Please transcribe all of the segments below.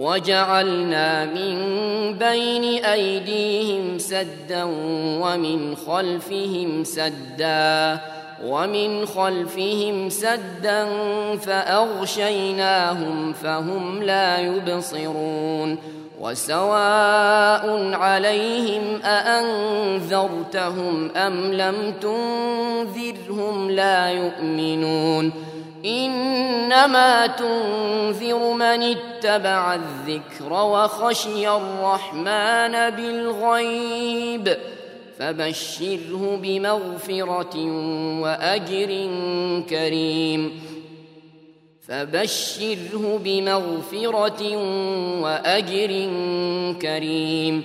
وجعلنا من بين أيديهم سدا ومن خلفهم سدا ومن خلفهم سدا فأغشيناهم فهم لا يبصرون وسواء عليهم أأنذرتهم أم لم تنذرهم لا يؤمنون إنما تنذر من اتبع الذكر وخشي الرحمن بالغيب فبشره بمغفرة وأجر كريم فبشره بمغفرة وأجر كريم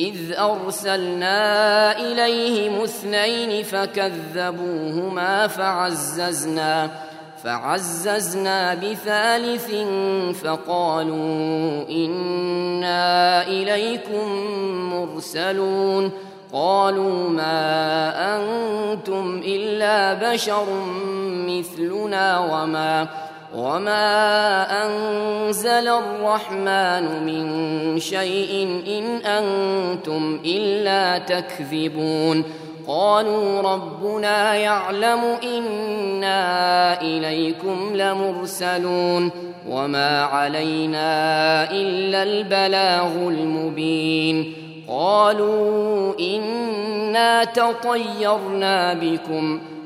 إذ أرسلنا إليهم اثنين فكذبوهما فعززنا فعززنا بثالث فقالوا إنا إليكم مرسلون قالوا ما أنتم إلا بشر مثلنا وما وما أنزل الرحمن من شيء إن أنتم إلا تكذبون قالوا ربنا يعلم إنا إليكم لمرسلون وما علينا إلا البلاغ المبين قالوا إنا تطيرنا بكم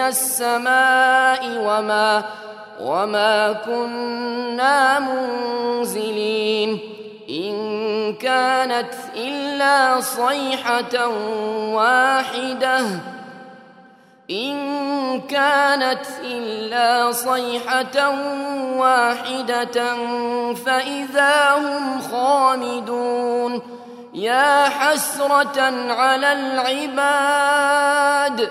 من السماء وما وما كنا منزلين. إن كانت إلا صيحة واحدة. إن كانت إلا صيحة واحدة فإذا هم خامدون. يا حسرة على العباد.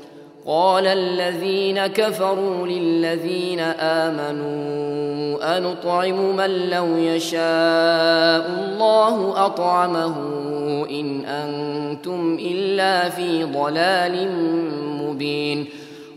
قال الذين كفروا للذين آمنوا أنطعم من لو يشاء الله أطعمه إن أنتم إلا في ضلال مبين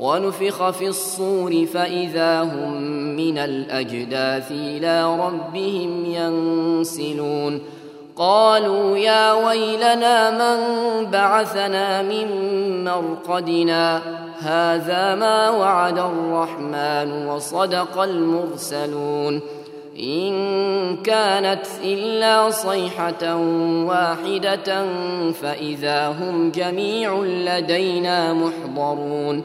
ونفخ في الصور فإذا هم من الأجداث إلى ربهم ينسلون. قالوا يا ويلنا من بعثنا من مرقدنا؟ هذا ما وعد الرحمن وصدق المرسلون. إن كانت إلا صيحة واحدة فإذا هم جميع لدينا محضرون.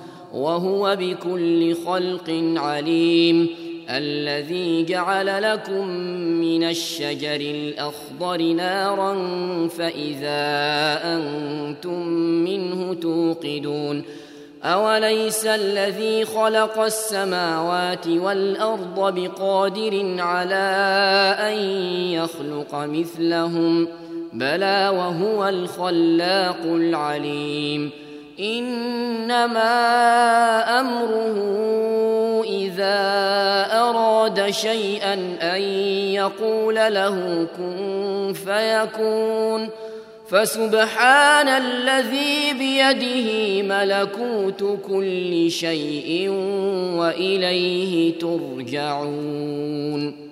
وهو بكل خلق عليم الذي جعل لكم من الشجر الأخضر نارا فإذا أنتم منه توقدون أوليس الذي خلق السماوات والأرض بقادر على أن يخلق مثلهم بلى وهو الخلاق العليم إنما أمره إذا أراد شيئا أن يقول له كن فيكون. فسبحان الذي بيده ملكوت كل شيء وإليه ترجعون.